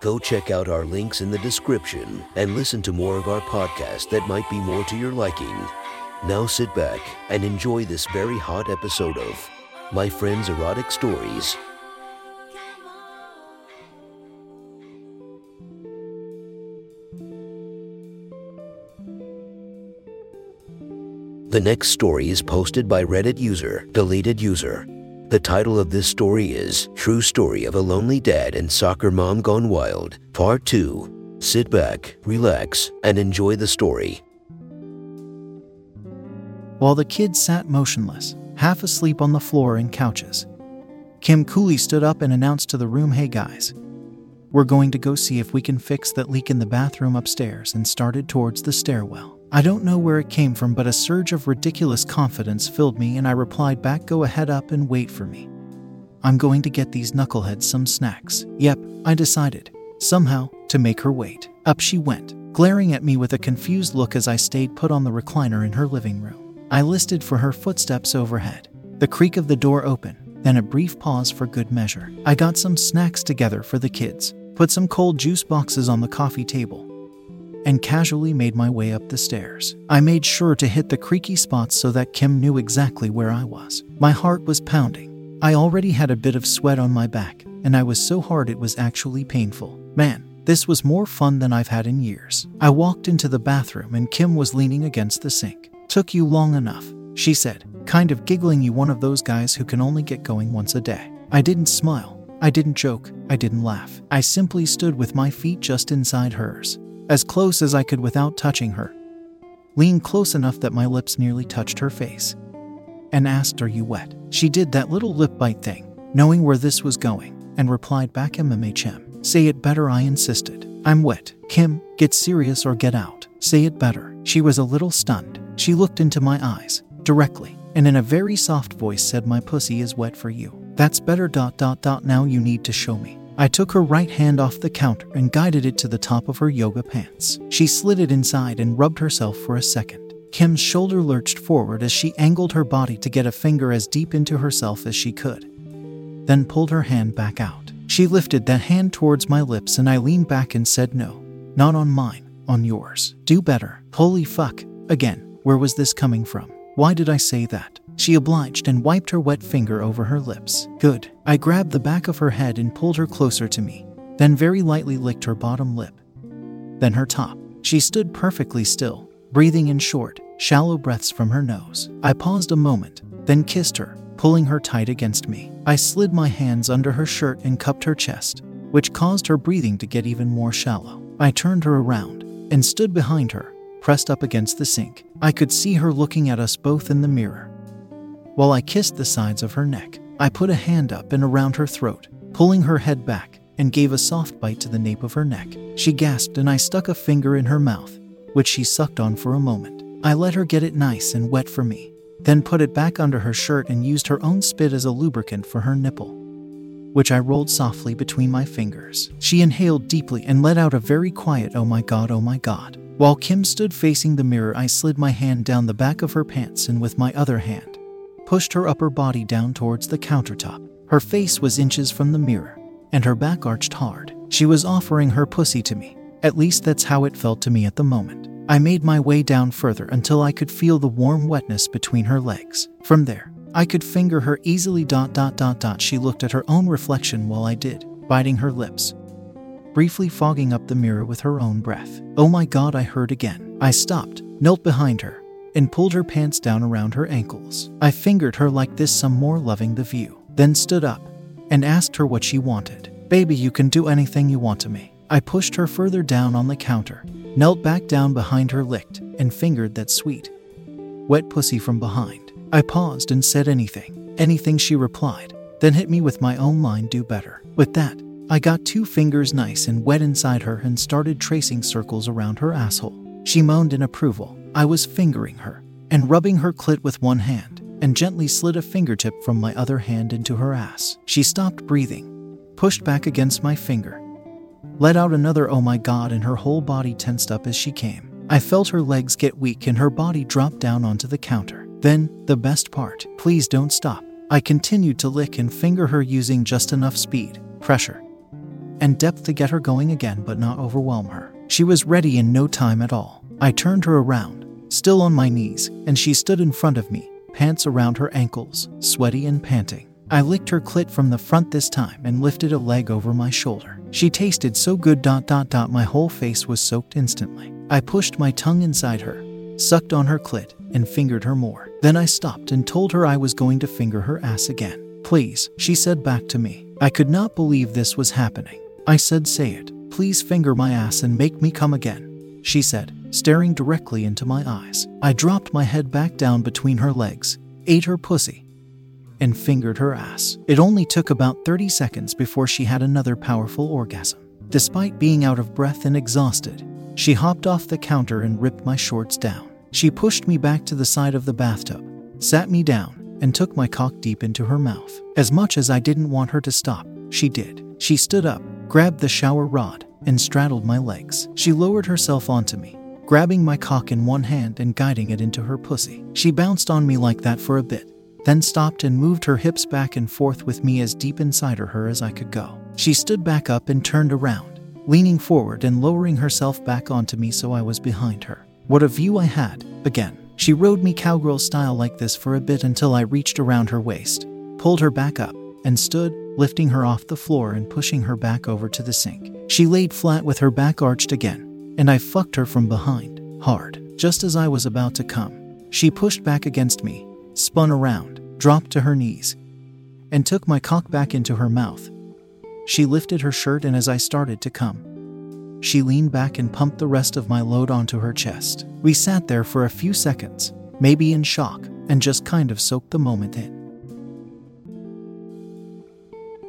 Go check out our links in the description and listen to more of our podcast that might be more to your liking. Now sit back and enjoy this very hot episode of My Friend's Erotic Stories. The next story is posted by Reddit user, deleted user. The title of this story is True Story of a Lonely Dad and Soccer Mom Gone Wild, Part 2. Sit back, relax, and enjoy the story. While the kids sat motionless, half asleep on the floor and couches, Kim coolly stood up and announced to the room, Hey guys, we're going to go see if we can fix that leak in the bathroom upstairs and started towards the stairwell. I don't know where it came from, but a surge of ridiculous confidence filled me, and I replied back, Go ahead up and wait for me. I'm going to get these knuckleheads some snacks. Yep, I decided, somehow, to make her wait. Up she went, glaring at me with a confused look as I stayed put on the recliner in her living room. I listed for her footsteps overhead, the creak of the door open, then a brief pause for good measure. I got some snacks together for the kids, put some cold juice boxes on the coffee table, and casually made my way up the stairs. I made sure to hit the creaky spots so that Kim knew exactly where I was. My heart was pounding. I already had a bit of sweat on my back, and I was so hard it was actually painful. Man, this was more fun than I've had in years. I walked into the bathroom and Kim was leaning against the sink. Took you long enough, she said, kind of giggling. You one of those guys who can only get going once a day. I didn't smile. I didn't joke. I didn't laugh. I simply stood with my feet just inside hers as close as I could without touching her. Leaned close enough that my lips nearly touched her face. And asked, Are you wet? She did that little lip bite thing, knowing where this was going, and replied back, MMHM. Say it better, I insisted. I'm wet. Kim, get serious or get out. Say it better. She was a little stunned. She looked into my eyes, directly, and in a very soft voice said, My pussy is wet for you. That's better. Dot dot dot. Now you need to show me. I took her right hand off the counter and guided it to the top of her yoga pants. She slid it inside and rubbed herself for a second. Kim's shoulder lurched forward as she angled her body to get a finger as deep into herself as she could, then pulled her hand back out. She lifted that hand towards my lips and I leaned back and said, No, not on mine, on yours. Do better. Holy fuck. Again, where was this coming from? Why did I say that? She obliged and wiped her wet finger over her lips. Good. I grabbed the back of her head and pulled her closer to me, then very lightly licked her bottom lip. Then her top. She stood perfectly still, breathing in short, shallow breaths from her nose. I paused a moment, then kissed her, pulling her tight against me. I slid my hands under her shirt and cupped her chest, which caused her breathing to get even more shallow. I turned her around and stood behind her, pressed up against the sink. I could see her looking at us both in the mirror. While I kissed the sides of her neck, I put a hand up and around her throat, pulling her head back, and gave a soft bite to the nape of her neck. She gasped, and I stuck a finger in her mouth, which she sucked on for a moment. I let her get it nice and wet for me, then put it back under her shirt and used her own spit as a lubricant for her nipple, which I rolled softly between my fingers. She inhaled deeply and let out a very quiet, oh my god, oh my god. While Kim stood facing the mirror, I slid my hand down the back of her pants and with my other hand, pushed her upper body down towards the countertop. Her face was inches from the mirror, and her back arched hard. She was offering her pussy to me. At least that's how it felt to me at the moment. I made my way down further until I could feel the warm wetness between her legs. From there, I could finger her easily. Dot dot dot dot. She looked at her own reflection while I did, biting her lips, briefly fogging up the mirror with her own breath. Oh my god, I heard again. I stopped, knelt behind her, and pulled her pants down around her ankles. I fingered her like this, some more loving the view, then stood up and asked her what she wanted. Baby, you can do anything you want to me. I pushed her further down on the counter, knelt back down behind her, licked, and fingered that sweet, wet pussy from behind. I paused and said anything. Anything, she replied, then hit me with my own line do better. With that, I got two fingers nice and wet inside her and started tracing circles around her asshole. She moaned in approval. I was fingering her and rubbing her clit with one hand and gently slid a fingertip from my other hand into her ass. She stopped breathing, pushed back against my finger, let out another oh my god, and her whole body tensed up as she came. I felt her legs get weak and her body drop down onto the counter. Then, the best part please don't stop. I continued to lick and finger her using just enough speed, pressure, and depth to get her going again but not overwhelm her. She was ready in no time at all. I turned her around, still on my knees, and she stood in front of me, pants around her ankles, sweaty and panting. I licked her clit from the front this time and lifted a leg over my shoulder. She tasted so good dot dot dot my whole face was soaked instantly. I pushed my tongue inside her, sucked on her clit, and fingered her more. Then I stopped and told her I was going to finger her ass again. Please, she said back to me. I could not believe this was happening. I said, Say it. Please finger my ass and make me come again. She said, staring directly into my eyes. I dropped my head back down between her legs, ate her pussy, and fingered her ass. It only took about 30 seconds before she had another powerful orgasm. Despite being out of breath and exhausted, she hopped off the counter and ripped my shorts down. She pushed me back to the side of the bathtub, sat me down, and took my cock deep into her mouth. As much as I didn't want her to stop, she did. She stood up, grabbed the shower rod, and straddled my legs. She lowered herself onto me, grabbing my cock in one hand and guiding it into her pussy. She bounced on me like that for a bit, then stopped and moved her hips back and forth with me as deep inside her as I could go. She stood back up and turned around, leaning forward and lowering herself back onto me so I was behind her. What a view I had, again. She rode me cowgirl style like this for a bit until I reached around her waist, pulled her back up, and stood, lifting her off the floor and pushing her back over to the sink. She laid flat with her back arched again, and I fucked her from behind, hard. Just as I was about to come, she pushed back against me, spun around, dropped to her knees, and took my cock back into her mouth. She lifted her shirt, and as I started to come, she leaned back and pumped the rest of my load onto her chest. We sat there for a few seconds, maybe in shock, and just kind of soaked the moment in.